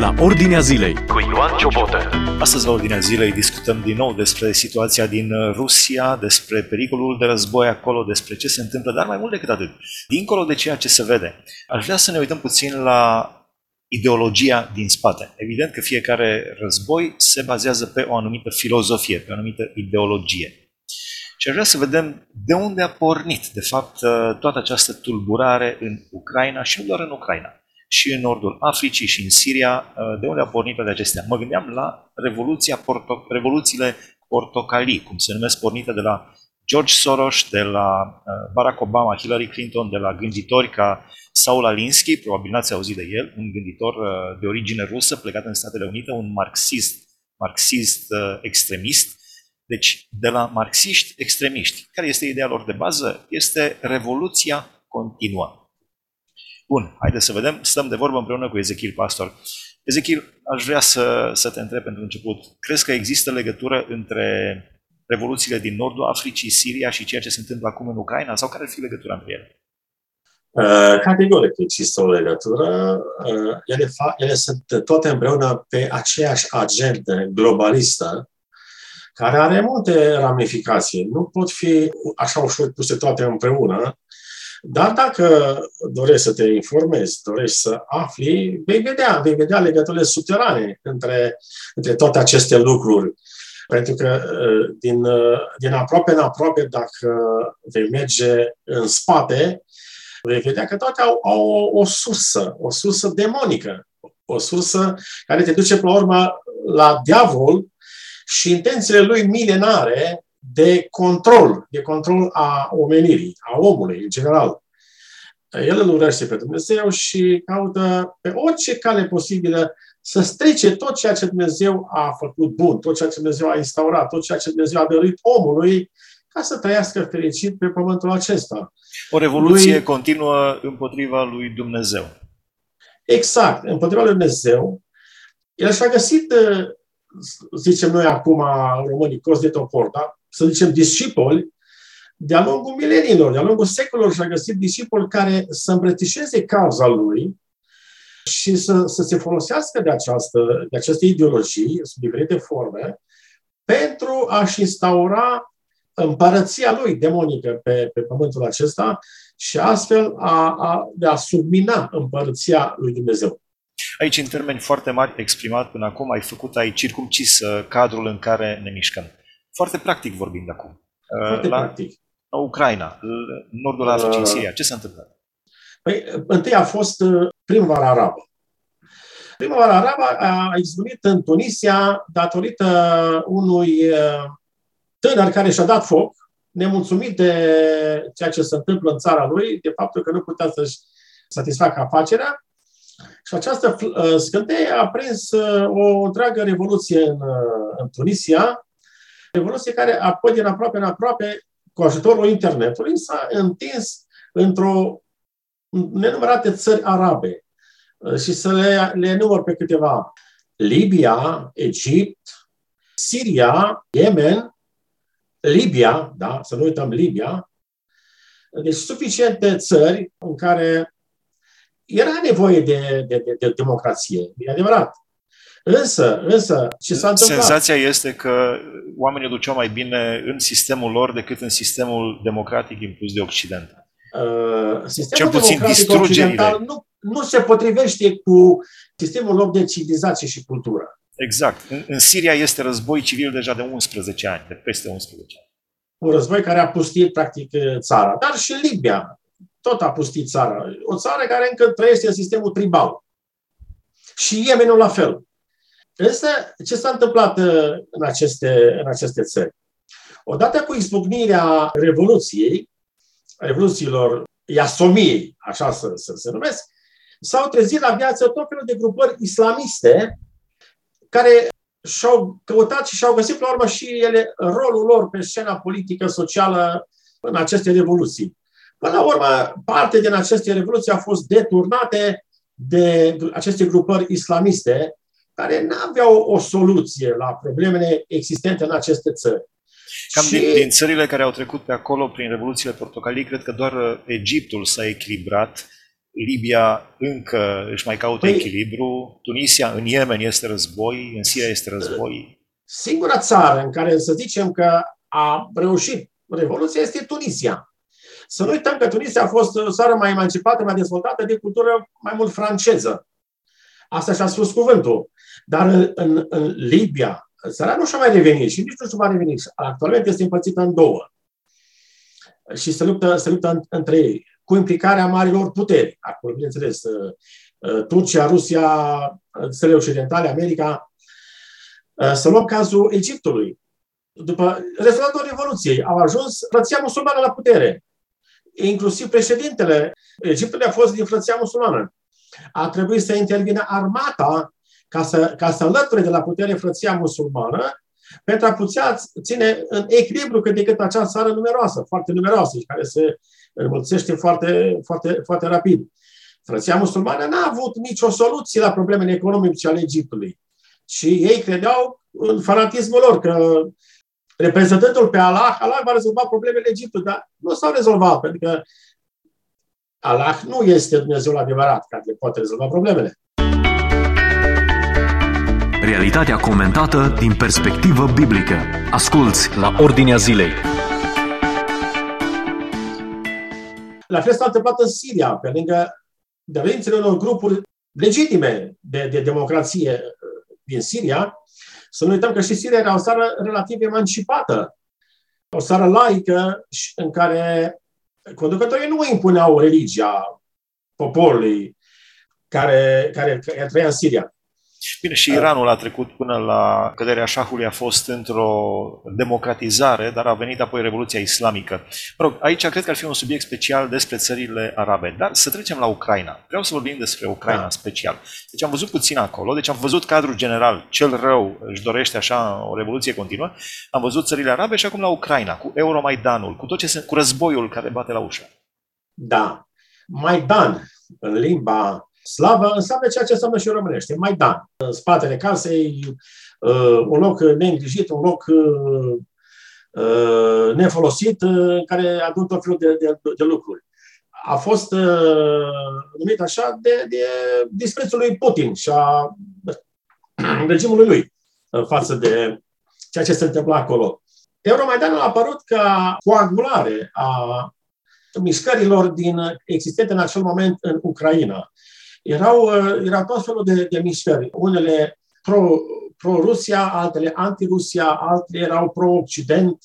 la Ordinea Zilei cu Ioan Ciobotă. Astăzi la Ordinea Zilei discutăm din nou despre situația din uh, Rusia, despre pericolul de război acolo, despre ce se întâmplă, dar mai mult decât atât. Dincolo de ceea ce se vede, aș vrea să ne uităm puțin la ideologia din spate. Evident că fiecare război se bazează pe o anumită filozofie, pe o anumită ideologie. Și aș vrea să vedem de unde a pornit, de fapt, uh, toată această tulburare în Ucraina și nu doar în Ucraina și în nordul Africii și în Siria, uh, de unde a pornit toate acestea. Mă gândeam la revoluția porto- revoluțiile portocalii, cum se numesc pornite de la George Soros, de la uh, Barack Obama, Hillary Clinton, de la gânditori ca Saul Alinsky, probabil n-ați auzit de el, un gânditor uh, de origine rusă, plecat în Statele Unite, un marxist, marxist extremist. Deci, de la marxiști extremiști. Care este ideea lor de bază? Este revoluția continuă. Bun, haideți să vedem. Stăm de vorbă împreună cu Ezechiel Pastor. Ezechiel, aș vrea să, să te întreb pentru început. Crezi că există legătură între revoluțiile din nordul Africii, Siria și ceea ce se întâmplă acum în Ucraina? Sau care ar fi legătura între ele? Uh, categoric există o legătură. Uh, ele, fa- ele sunt toate împreună pe aceeași agendă globalistă care are multe ramificații. Nu pot fi așa ușor puse toate împreună, dar dacă dorești să te informezi, dorești să afli, vei vedea, vei vedea legăturile subterane între, între toate aceste lucruri. Pentru că uh, din, uh, din aproape în aproape, dacă vei merge în spate, vei vedea că toate au, au o, o sursă, o sursă demonică, o sursă care te duce, pe la urmă, la diavol și intențiile lui milenare de control, de control a omenirii, a omului în general. El îl urăște pe Dumnezeu și caută pe orice cale posibilă să strice tot ceea ce Dumnezeu a făcut bun, tot ceea ce Dumnezeu a instaurat, tot ceea ce Dumnezeu a dăruit omului ca să trăiască fericit pe pământul acesta. O revoluție lui... continuă împotriva lui Dumnezeu. Exact, împotriva lui Dumnezeu. El și-a găsit, zicem noi acum, românii, cos de topor, da? Să zicem, discipoli, de-a lungul mileniilor, de-a lungul secolelor și-a găsit discipoli care să îmbrățișeze cauza lui și să, să se folosească de această, de această ideologie, sub diferite forme, pentru a-și instaura împărăția lui demonică pe, pe pământul acesta și astfel a, a, de a submina împărăția lui Dumnezeu. Aici, în termeni foarte mari, exprimat până acum, ai făcut, ai circumcis uh, cadrul în care ne mișcăm. Foarte practic vorbind acum. Foarte la, practic. La Ucraina, în nordul Africii, în uh, Siria, ce s-a întâmplat? Păi, întâi a fost uh, primăvara arabă. Primăvara arabă a izbunit în Tunisia datorită unui uh, tânăr care și-a dat foc, nemulțumit de ceea ce se întâmplă în țara lui, de faptul că nu putea să-și satisfacă afacerea. Și această scânteie a prins o întreagă revoluție în, în Tunisia, Revoluție care apoi din aproape în aproape, cu ajutorul internetului, s-a întins într-o nenumărate țări arabe. Și să le, le număr pe câteva. Libia, Egipt, Siria, Yemen, Libia, da, să nu uităm Libia, deci suficiente țări în care era nevoie de, de, de, de democrație, e adevărat. Însă, însă, ce s-a întâmplat? Senzația este că oamenii duceau mai bine în sistemul lor decât în sistemul democratic impus de Occident. Uh, sistemul Cel puțin distrugerile. Nu, nu se potrivește cu sistemul lor de civilizație și cultură. Exact. În, în Siria este război civil deja de 11 ani, de peste 11 ani. Un război care a pustit, practic, țara. Dar și Libia tot a pustit țara. O țară care încă trăiește în sistemul tribal. Și Yemenul la fel. Însă, ce s-a întâmplat uh, în aceste, în aceste țări? Odată cu izbucnirea Revoluției, Revoluțiilor Iasomiei, așa să, să se numesc, s-au trezit la viață tot felul de grupări islamiste care și-au căutat și și-au găsit, la urmă, și ele rolul lor pe scena politică, socială în aceste revoluții. Până la urmă, parte din aceste revoluții au fost deturnate de aceste grupări islamiste care nu aveau o soluție la problemele existente în aceste țări. Cam și... din, din țările care au trecut pe acolo prin Revoluțiile Portocalii, cred că doar uh, Egiptul s-a echilibrat Libia încă își mai caută Păi- echilibru, Tunisia, în Yemen este război, în Siria este război. Singura țară în care să zicem că a reușit Revoluția este Tunisia. Să nu uităm că Tunisia a fost o țară mai emancipată, mai dezvoltată de cultură mai mult franceză. Asta și-a spus cuvântul. Dar în, în, în Libia, țara nu și-a mai revenit și nici nu și-a mai revenit. Actualmente este împărțită în două. Și se luptă, se luptă în- între ei, cu implicarea marilor puteri. Acolo, bineînțeles, uh, uh, Turcia, Rusia, uh, țările occidentale, America. Uh, Să luăm cazul Egiptului. După rezultatul Revoluției, au ajuns frăția musulmană la putere. Inclusiv președintele Egiptului a fost din frăția musulmană. A trebuit să intervină armata ca să, ca să înlăture de la putere frăția musulmană pentru a putea ține în echilibru cât de cât acea țară numeroasă, foarte numeroasă și care se înmulțește foarte, foarte, foarte rapid. Frăția musulmană n-a avut nicio soluție la problemele economice ale Egiptului. Și ei credeau în fanatismul lor, că reprezentându-l pe Allah, Allah va rezolva problemele Egiptului, dar nu s-au rezolvat, pentru că Allah nu este Dumnezeul adevărat care le poate rezolva problemele. Realitatea comentată din perspectivă biblică. Asculți la Ordinea Zilei. La fel s-a întâmplat în Siria, pe lângă dorințele unor grupuri legitime de, de democrație uh, din Siria. Să nu uităm că și Siria era o țară relativ emancipată, o țară laică și în care conducătorii nu impuneau religia poporului care, care, care trăia în Siria. Bine, și Iranul a trecut până la căderea șahului, a fost într-o democratizare, dar a venit apoi Revoluția Islamică. Mă rog, aici cred că ar fi un subiect special despre țările arabe. Dar să trecem la Ucraina. Vreau să vorbim despre Ucraina Da. special. Deci am văzut puțin acolo, deci am văzut cadrul general, cel rău își dorește așa o revoluție continuă. Am văzut țările arabe și acum la Ucraina, cu Euromaidanul, cu tot ce se, cu războiul care bate la ușă. Da. Maidan, în limba slavă, înseamnă ceea ce înseamnă și în românește. Maidan. În spatele casei, uh, un loc neîngrijit, un loc uh, uh, nefolosit, uh, în care adun tot felul de, de, de lucruri. A fost uh, numit așa de, de disprețul lui Putin și a regimului lui în față de ceea ce se întâmplă acolo. Euromaidanul a apărut ca coagulare a mișcărilor din, existente în acel moment în Ucraina. Erau, uh, erau tot felul de, de mișcări, unele pro, pro-Rusia, altele anti-Rusia, altele erau pro-Occident,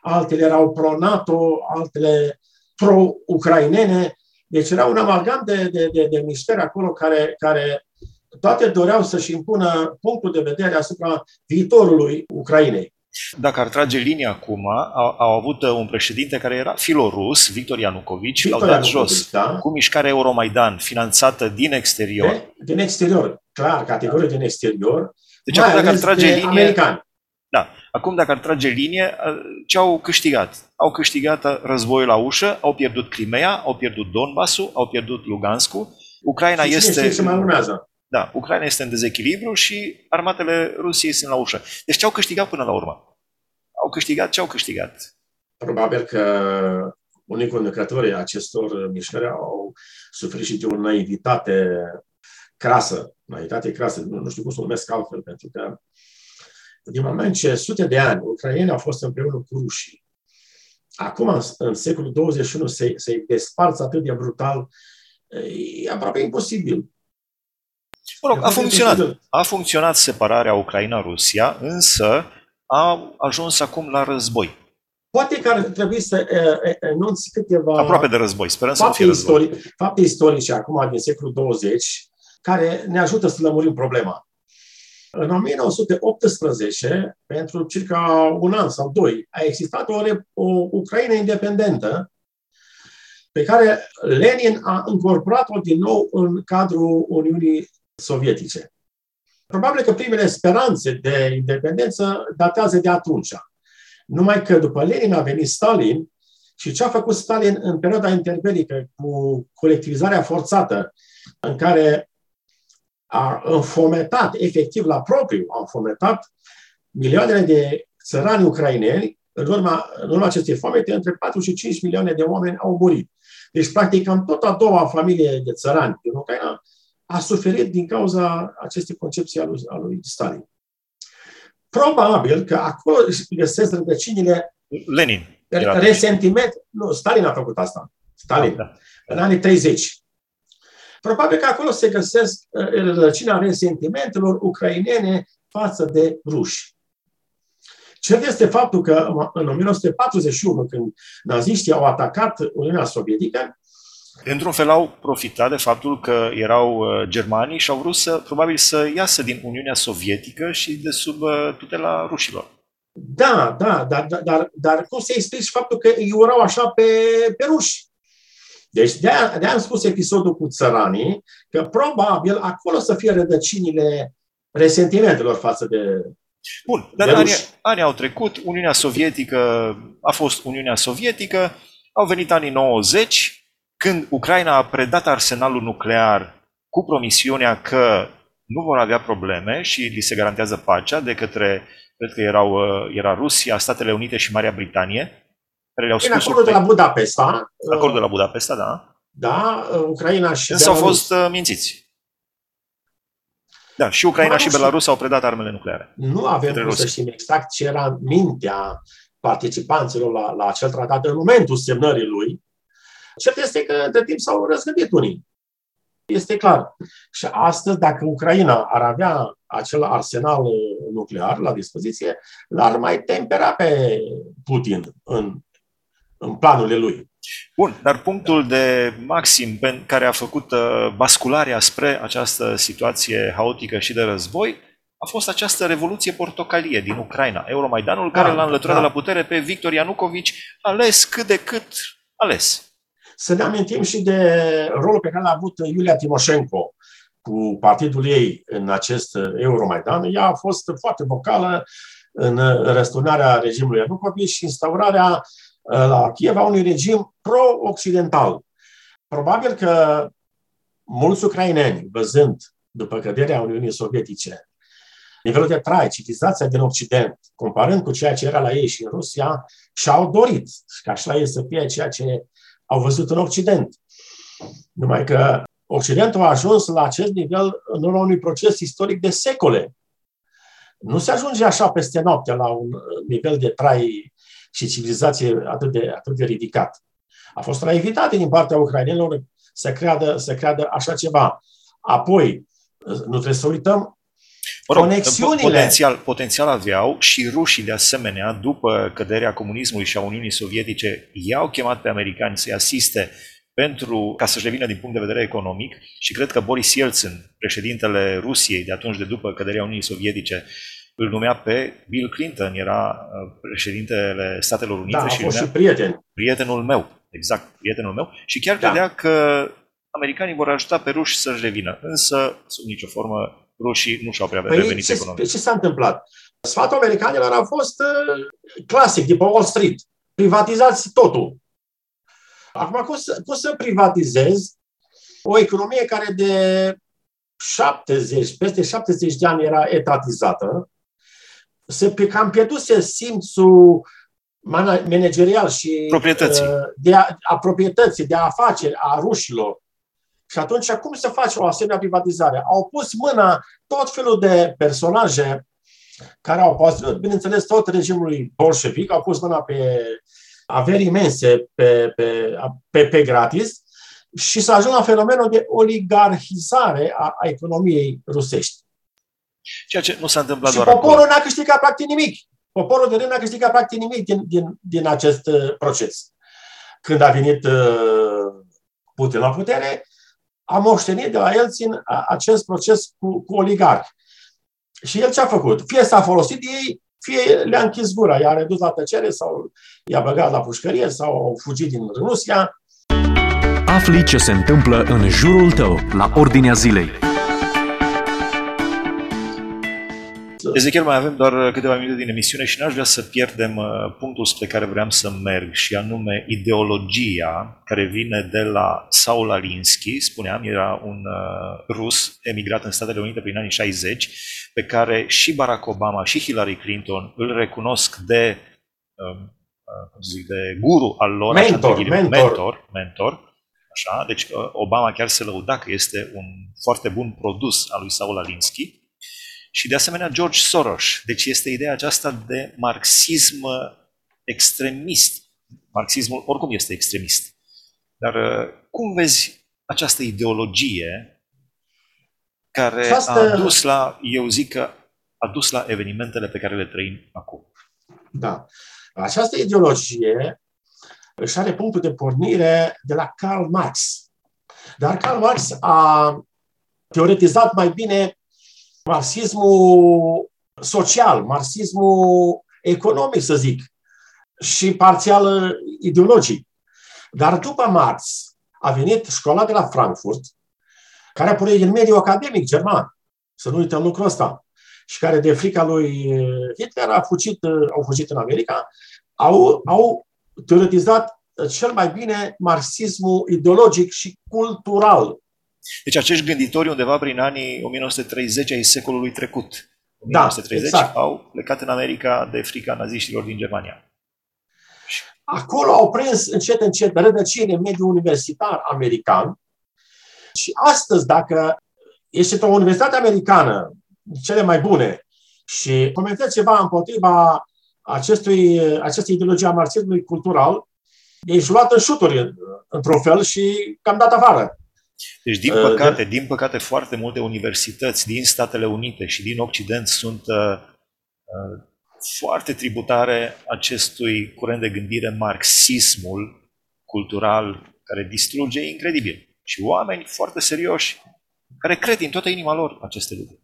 altele erau pro-NATO, altele pro-ucrainene. Deci era un amalgam de, de, de, de mișcări acolo care, care toate doreau să-și impună punctul de vedere asupra viitorului Ucrainei. Dacă ar trage linia acum, au, au avut uh, un președinte care era filorus, Victor Ianucovici, l-au Victor dat Ianucovici, jos da. cu mișcarea Euromaidan, finanțată din exterior. De, din exterior, clar, categorie din exterior. Deci mai acum dacă ar ales trage de linie, Americani. da, acum dacă ar trage linie, uh, ce au câștigat? Au câștigat uh, războiul la ușă, au pierdut Crimea, au pierdut Donbassul, au pierdut Lugansku. Ucraina Și cine este știe ce mai urmează? Da, Ucraina este în dezechilibru și armatele Rusiei sunt la ușă. Deci ce au câștigat până la urmă? Au câștigat ce au câștigat? Probabil că unii conducători acestor mișcări au suferit și de o naivitate crasă. Naivitate crasă, nu, nu știu cum să o numesc altfel, pentru că din moment ce sute de ani ucrainieni au fost împreună cu rușii, acum, în, în secolul 21, să, să-i desparți atât de brutal, e aproape imposibil. Mă rog, E a aproape funcționat. imposibil. A funcționat separarea Ucraina-Rusia, însă a ajuns acum la război. Poate că ar trebui să uh, uh, enunți câteva Aproape de război. Sperăm să nu fapte, fie război. istori- fapte istorice acum din secolul 20 care ne ajută să lămurim problema. În 1918, pentru circa un an sau doi, a existat o, re- o Ucraina independentă pe care Lenin a incorporat-o din nou în cadrul Uniunii Sovietice. Probabil că primele speranțe de independență datează de atunci. Numai că după Lenin a venit Stalin și ce a făcut Stalin în perioada interbelică cu colectivizarea forțată, în care a înfometat, efectiv la propriu, a înfometat milioanele de țărani ucraineni, în urma, în urma acestei foamete, între 4 și 5 milioane de oameni au murit. Deci, practic, cam tot a doua familie de țărani din Ucraina a suferit din cauza acestei concepții a lui, a lui Stalin. Probabil că acolo își găsesc rădăcinile Lenin. resentiment. Nu, Stalin a făcut asta. Stalin. Da, da. În anii 30. Probabil că acolo se găsesc uh, rădăcina resentimentelor ucrainene față de ruși. Cert este faptul că în 1941, când naziștii au atacat Uniunea Sovietică, Într-un fel au profitat de faptul că erau uh, germanii și au vrut să, probabil să iasă din Uniunea Sovietică și de sub uh, tutela rușilor. Da, da, dar, dar, dar, dar cum să explici faptul că îi urau așa pe, pe ruși? Deci de-aia, de am spus episodul cu țăranii, că probabil acolo să fie rădăcinile resentimentelor față de Bun, dar anii, anii au trecut, Uniunea Sovietică a fost Uniunea Sovietică, au venit anii 90, când Ucraina a predat arsenalul nuclear cu promisiunea că nu vor avea probleme și li se garantează pacea de către, cred că erau, uh, era Rusia, Statele Unite și Marea Britanie, care le-au spus... acordul de la Budapesta. Acordul de la Budapesta, da. Da, Ucraina și Însă au fost uh, mințiți. Da, și Ucraina și Belarus au predat armele nucleare. Nu avem cum să știm exact ce era mintea participanților la, la acel tratat în momentul semnării lui. Cert este că de timp s-au răzgândit unii. Este clar. Și astăzi, dacă Ucraina ar avea acel arsenal nuclear la dispoziție, l-ar mai tempera pe Putin în, în planurile lui. Bun, dar punctul de maxim pe care a făcut uh, bascularea spre această situație haotică și de război a fost această revoluție portocalie din Ucraina, Euromaidanul, care da, l-a înlăturat da. de la putere pe Victor Ianucovici, ales cât de cât ales. Să ne amintim și de rolul pe care l-a avut Iulia Timoșenko cu partidul ei în acest Euromaidan. Ea a fost foarte vocală în răsturnarea regimului Ianucovici și instaurarea la Kiev a unui regim pro-occidental. Probabil că mulți ucraineni, văzând după căderea Uniunii Sovietice, nivelul de trai, civilizația din Occident, comparând cu ceea ce era la ei și în Rusia, și-au dorit ca și la ei să fie ceea ce au văzut în Occident. Numai că Occidentul a ajuns la acest nivel în urma unui proces istoric de secole. Nu se ajunge așa peste noapte la un nivel de trai și civilizație atât de, atât de ridicat. A fost o naivitate din partea ucrainenilor să creadă, să creadă așa ceva. Apoi, nu trebuie să uităm Mă rog, conexiunile. Potențial, potențial aveau și rușii de asemenea, după căderea comunismului și a Uniunii Sovietice, i-au chemat pe americani să-i asiste pentru ca să-și revină din punct de vedere economic și cred că Boris Yeltsin, președintele Rusiei de atunci de după căderea Uniunii Sovietice, îl numea pe Bill Clinton, era uh, președintele Statelor Unite da, și, fost și prieten. prietenul meu, exact, prietenul meu, și chiar da. credea că americanii vor ajuta pe ruși să-și revină, însă, sub nicio formă, rușii nu și-au prea păi revenit ce, economic. Ce s-a întâmplat? Sfatul americanilor a fost uh, clasic, după Wall Street. Privatizați totul. Acum, cum să, cum să privatizezi o economie care de 70, peste 70 de ani era etatizată, se pe cam pierduse simțul managerial și proprietății. Uh, de a, a proprietății, de afaceri, a rușilor. Și atunci, cum să faci o asemenea privatizare? Au pus mâna tot felul de personaje care au pus, bineînțeles, tot regimului bolșevic, au pus mâna pe averi imense pe, pe, pe, pe gratis și să ajungă la fenomenul de oligarhizare a, a economiei rusești. Ceea ce nu s-a întâmplat și doar poporul acolo. n-a câștigat practic nimic. Poporul de rând n-a câștigat practic nimic din, din, din acest uh, proces. Când a venit uh, Putin la putere, a moștenit de la Elțin acest proces cu, cu oligarhi. Și el ce a făcut? Fie s-a folosit de ei, fie le-a închis gura, i-a redus la tăcere sau i-a băgat la pușcărie sau au fugit din Rusia. Afli ce se întâmplă în jurul tău, la Ordinea Zilei. Ezechiel, mai avem doar câteva minute din emisiune și n-aș vrea să pierdem uh, punctul spre care vreau să merg și anume ideologia care vine de la Saul Alinsky, spuneam, era un uh, rus emigrat în Statele Unite prin anii 60, pe care și Barack Obama și Hillary Clinton îl recunosc de, um, uh, cum zic, de guru al lor, mentor, mentor. mentor, mentor Așa, deci uh, Obama chiar se lăuda că este un foarte bun produs al lui Saul Alinsky. Și de asemenea George Soros. Deci este ideea aceasta de marxism extremist. Marxismul oricum este extremist. Dar uh, cum vezi această ideologie care această... a dus la, eu zic că a dus la evenimentele pe care le trăim acum? Da. Această ideologie își are punctul de pornire de la Karl Marx. Dar Karl Marx a teoretizat mai bine marxismul social, marxismul economic, să zic, și parțial ideologic. Dar după Marx a venit școala de la Frankfurt, care a pornit în mediul academic german. Să nu uităm lucrul ăsta. Și care, de frica lui Hitler, a fugit, au fugit în America, au, au teoretizat cel mai bine marxismul ideologic și cultural. Deci acești gânditori undeva prin anii 1930 ai secolului trecut, 1930, da, exact. au plecat în America de frica naziștilor din Germania. Acolo au prins încet, încet rădăcini în mediul universitar american și astăzi, dacă ești într-o universitate americană, cele mai bune, și comentezi ceva împotriva acestui, acestei ideologii a marxismului cultural, ești luat în șuturi, într-un fel, și cam dat afară. Deci, din uh, păcate, din păcate, foarte multe universități din Statele Unite și din Occident sunt uh, uh, foarte tributare acestui curent de gândire, marxismul cultural, care distruge incredibil. Și oameni foarte serioși care cred din toată inima lor aceste lucruri.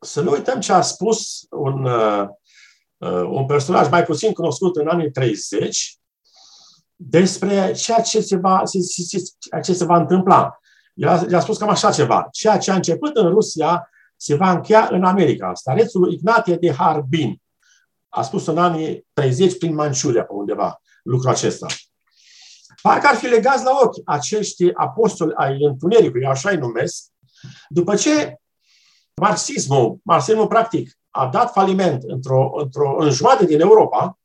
Să nu uităm ce a spus un, uh, un personaj mai puțin cunoscut în anii 30 despre ceea ce se va, ce, ce, ce se va întâmpla. El a, el a spus cam așa ceva. Ceea ce a început în Rusia se va încheia în America. Starețul Ignatie de Harbin a spus în anii 30 prin Manciuria, pe undeva, lucrul acesta. Parcă ar fi legați la ochi acești apostoli ai întunericului, așa îi numesc, după ce marxismul, marxismul practic, a dat faliment într-o, într-o, în jumătate din Europa,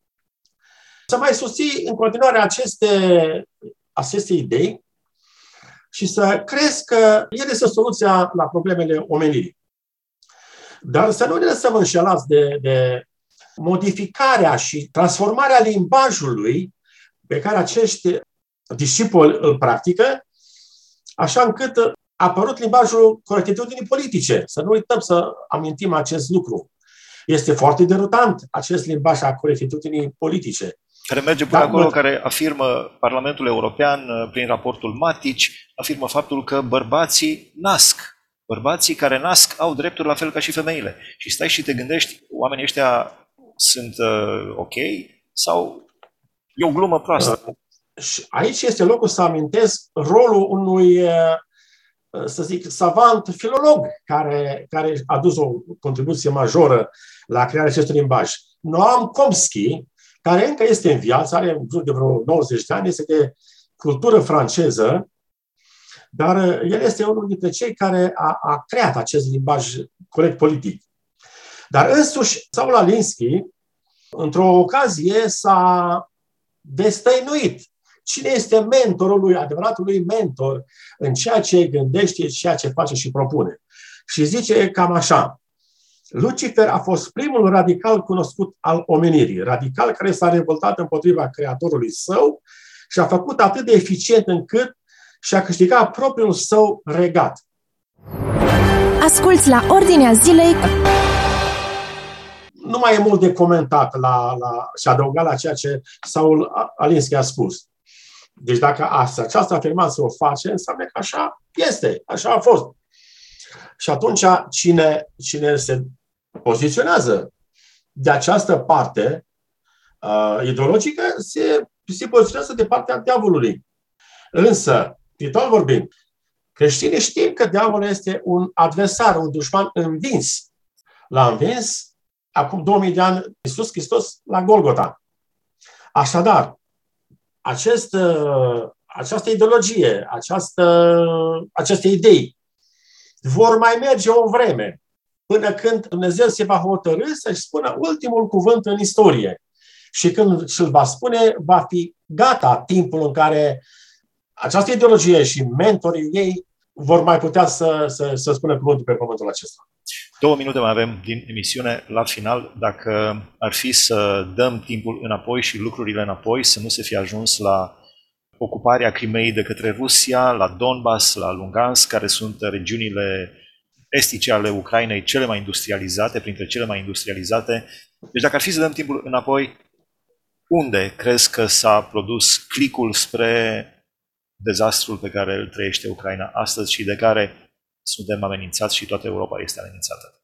să mai susții în continuare aceste, aceste idei și să crezi că ele sunt soluția la problemele omenirii. Dar să nu ne lăsăm înșelați de, de modificarea și transformarea limbajului pe care acești discipoli îl practică, așa încât a apărut limbajul corectitudinii politice. Să nu uităm să amintim acest lucru. Este foarte derutant acest limbaj a corectitudinii politice. Care merge până da, acolo, mă... care afirmă Parlamentul European, prin raportul Matici, afirmă faptul că bărbații nasc. Bărbații care nasc au drepturi la fel ca și femeile. Și stai și te gândești, oamenii ăștia sunt uh, ok sau e o glumă proastă? Uh, și aici este locul să amintesc rolul unui, uh, să zic, savant filolog care, care a adus o contribuție majoră la crearea acestui limbaj. Noam Chomsky, care încă este în viață, are în jur de vreo 90 de ani, este de cultură franceză, dar uh, el este unul dintre cei care a, a creat acest limbaj corect politic. Dar însuși Saul Alinsky, într-o ocazie, s-a destăinuit. Cine este mentorul lui, adevăratul lui mentor în ceea ce gândește, ceea ce face și propune? Și zice cam așa. Lucifer a fost primul radical cunoscut al omenirii, radical care s-a revoltat împotriva creatorului său și a făcut atât de eficient încât și-a câștigat propriul său regat. Asculți la Ordinea Zilei nu mai e mult de comentat la, la, și adăugat la ceea ce Saul Alinsky a spus. Deci dacă asta, această afirmație o face, înseamnă că așa este, așa a fost. Și atunci cine, cine se poziționează de această parte uh, ideologică se, se poziționează de partea diavolului. Însă, viitor vorbind, creștinii știm că diavolul este un adversar, un dușman învins. L-a învins acum 2000 de ani Iisus Hristos la Golgota. Așadar, acest, uh, această ideologie, această, aceste idei vor mai merge o vreme până când Dumnezeu se va hotărâ să-și spună ultimul cuvânt în istorie. Și când și-l va spune, va fi gata timpul în care această ideologie și mentorii ei vor mai putea să, să, să spună cuvântul pe pământul acesta. Două minute mai avem din emisiune. La final, dacă ar fi să dăm timpul înapoi și lucrurile înapoi, să nu se fie ajuns la ocuparea Crimei de către Rusia, la Donbass, la Lugansk, care sunt regiunile estice ale Ucrainei cele mai industrializate, printre cele mai industrializate. Deci dacă ar fi să dăm timpul înapoi, unde crezi că s-a produs clicul spre dezastrul pe care îl trăiește Ucraina astăzi și de care suntem amenințați și toată Europa este amenințată?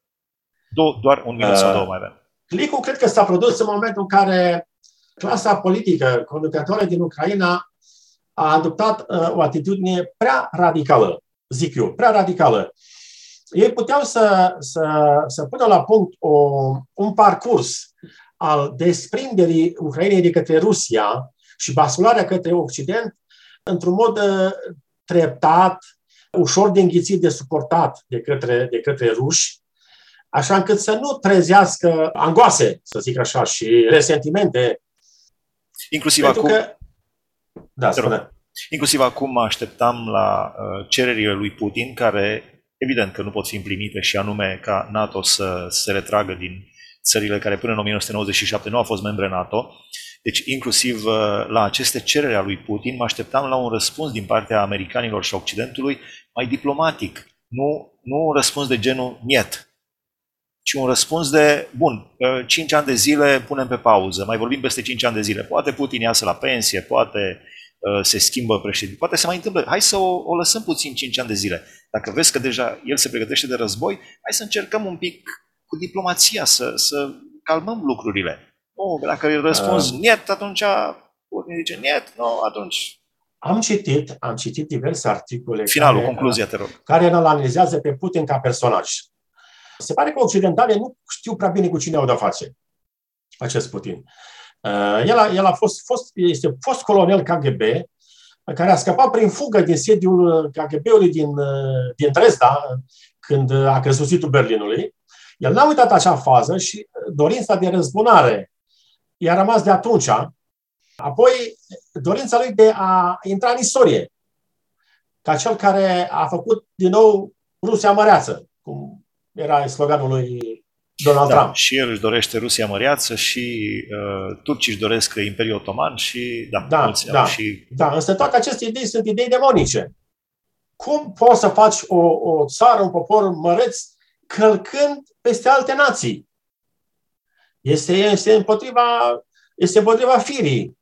Do- doar un minut uh, sau două mai avem. Clicul cred că s-a produs în momentul în care clasa politică conducătoare din Ucraina a adoptat uh, o atitudine prea radicală, zic eu, prea radicală. Ei puteau să, să, să pună la punct o, un parcurs al desprinderii Ucrainei de către Rusia și bascularea către Occident într-un mod uh, treptat, ușor de înghițit, de suportat de către, de către ruși, așa încât să nu trezească angoase, să zic așa, și resentimente. Inclusiv Pentru acum... Că... Da, spune. Inclusiv acum așteptam la uh, cererile lui Putin, care evident că nu pot fi împlinite și anume ca NATO să se retragă din țările care până în 1997 nu au fost membre NATO. Deci inclusiv uh, la aceste cereri a lui Putin mă așteptam la un răspuns din partea americanilor și Occidentului mai diplomatic. Nu, nu un răspuns de genul niet, ci un răspuns de, bun, 5 ani de zile punem pe pauză, mai vorbim peste 5 ani de zile. Poate Putin iasă la pensie, poate uh, se schimbă președinte, poate se mai întâmplă. Hai să o, o lăsăm puțin 5 ani de zile. Dacă vezi că deja el se pregătește de război, hai să încercăm un pic cu diplomația să, să calmăm lucrurile. Nu, dacă îi răspunzi uh. niet, atunci Putin zice niet, nu, atunci am citit, am citit diverse articole Finalul, care, concluzia, te rog. care îl analizează pe Putin ca personaj. Se pare că occidentale nu știu prea bine cu cine au de-a face acest Putin. Uh, el, a, el a fost, fost, este fost colonel KGB, care a scăpat prin fugă din sediul KGB-ului din, uh, din Dresda, când a căzut situl Berlinului. El n-a uitat acea fază și dorința de răzbunare i-a rămas de atunci. Apoi, dorința lui de a intra în istorie, ca cel care a făcut din nou Rusia măreață, cum era sloganul lui Donald da, Trump. Și el își dorește Rusia măreață și uh, turcii își doresc Imperiul Otoman și da, da, da, și... da, însă toate aceste idei sunt idei demonice. Cum poți să faci o, o țară, un popor măreț călcând peste alte nații? Este, este, împotriva, este împotriva firii.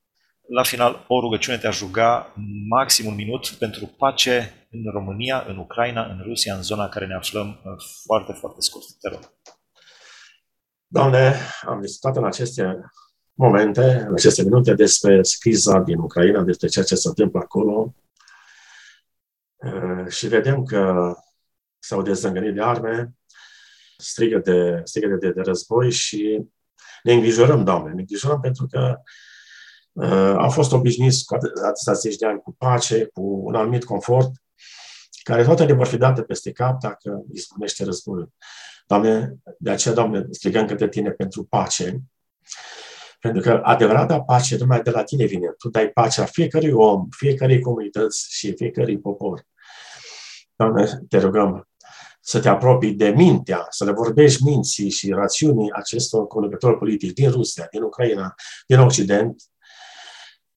La final, o rugăciune te-a ruga maxim un minut pentru pace în România, în Ucraina, în Rusia, în zona în care ne aflăm uh, foarte, foarte scurt. Te rog. Doamne, am discutat în aceste momente, în aceste minute, despre criza din Ucraina, despre ceea ce se întâmplă acolo. Uh, și vedem că s-au dezângănit de arme, strigă de, strigă de, de război și ne îngrijorăm, Doamne, ne îngrijorăm pentru că uh, am fost obișnuiți cu atâția zeci de ani cu pace, cu un anumit confort, care toate ne vor fi date peste cap dacă izbunește războiul. Doamne, de aceea, Doamne, strigăm către Tine pentru pace, pentru că adevărata pace numai de la Tine vine. Tu dai pacea fiecărui om, fiecărei comunități și fiecărui popor. Doamne, te rugăm să te apropii de mintea, să le vorbești minții și rațiunii acestor conducători politici din Rusia, din Ucraina, din Occident,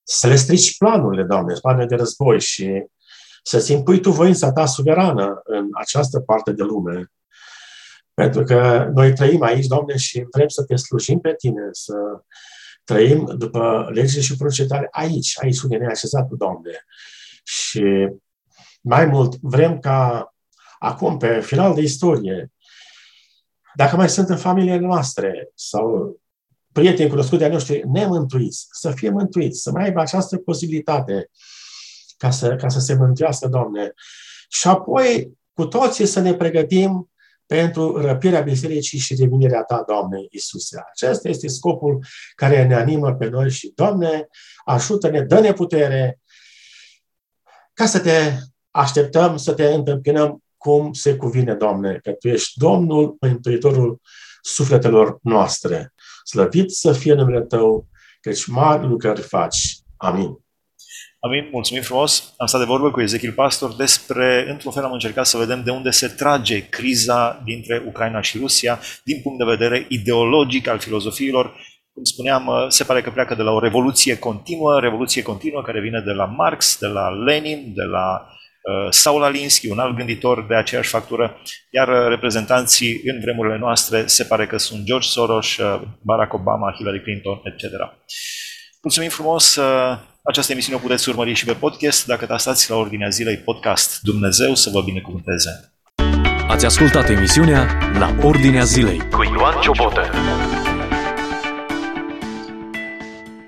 să le strici planurile, Doamne, planurile de război și să-ți impui tu voința ta suverană în această parte de lume, pentru că noi trăim aici, Doamne, și vrem să te slujim pe Tine, să trăim după legile și procedare aici, aici unde ne-ai așezat tu, Doamne. Și mai mult, vrem ca acum, pe final de istorie, dacă mai sunt în familiile noastre sau prieteni cunoscuți de noștri nemântuiți, să fie mântuiți, să mai aibă această posibilitate ca să, ca să se mântuiască, Doamne. Și apoi, cu toții să ne pregătim pentru răpirea bisericii și revenirea Ta, Doamne Iisuse. Acesta este scopul care ne animă pe noi și, Doamne, ajută-ne, dă-ne putere ca să te așteptăm, să te întâmpinăm cum se cuvine, Doamne, că Tu ești Domnul, Mântuitorul sufletelor noastre. Slăvit să fie numele Tău, căci mari lucrări faci. Amin. Amin, mulțumim frumos. Am stat de vorbă cu Ezechiel Pastor despre, într-un fel am încercat să vedem de unde se trage criza dintre Ucraina și Rusia din punct de vedere ideologic al filozofiilor. Cum spuneam, se pare că pleacă de la o revoluție continuă, revoluție continuă care vine de la Marx, de la Lenin, de la uh, Saul Alinsky, un alt gânditor de aceeași factură, iar reprezentanții în vremurile noastre se pare că sunt George Soros, uh, Barack Obama, Hillary Clinton, etc. Mulțumim frumos! Uh, această emisiune o puteți urmări și pe podcast dacă tastați la ordinea zilei podcast. Dumnezeu să vă binecuvânteze! Ați ascultat emisiunea La Ordinea Zilei cu Ioan Ciobotă.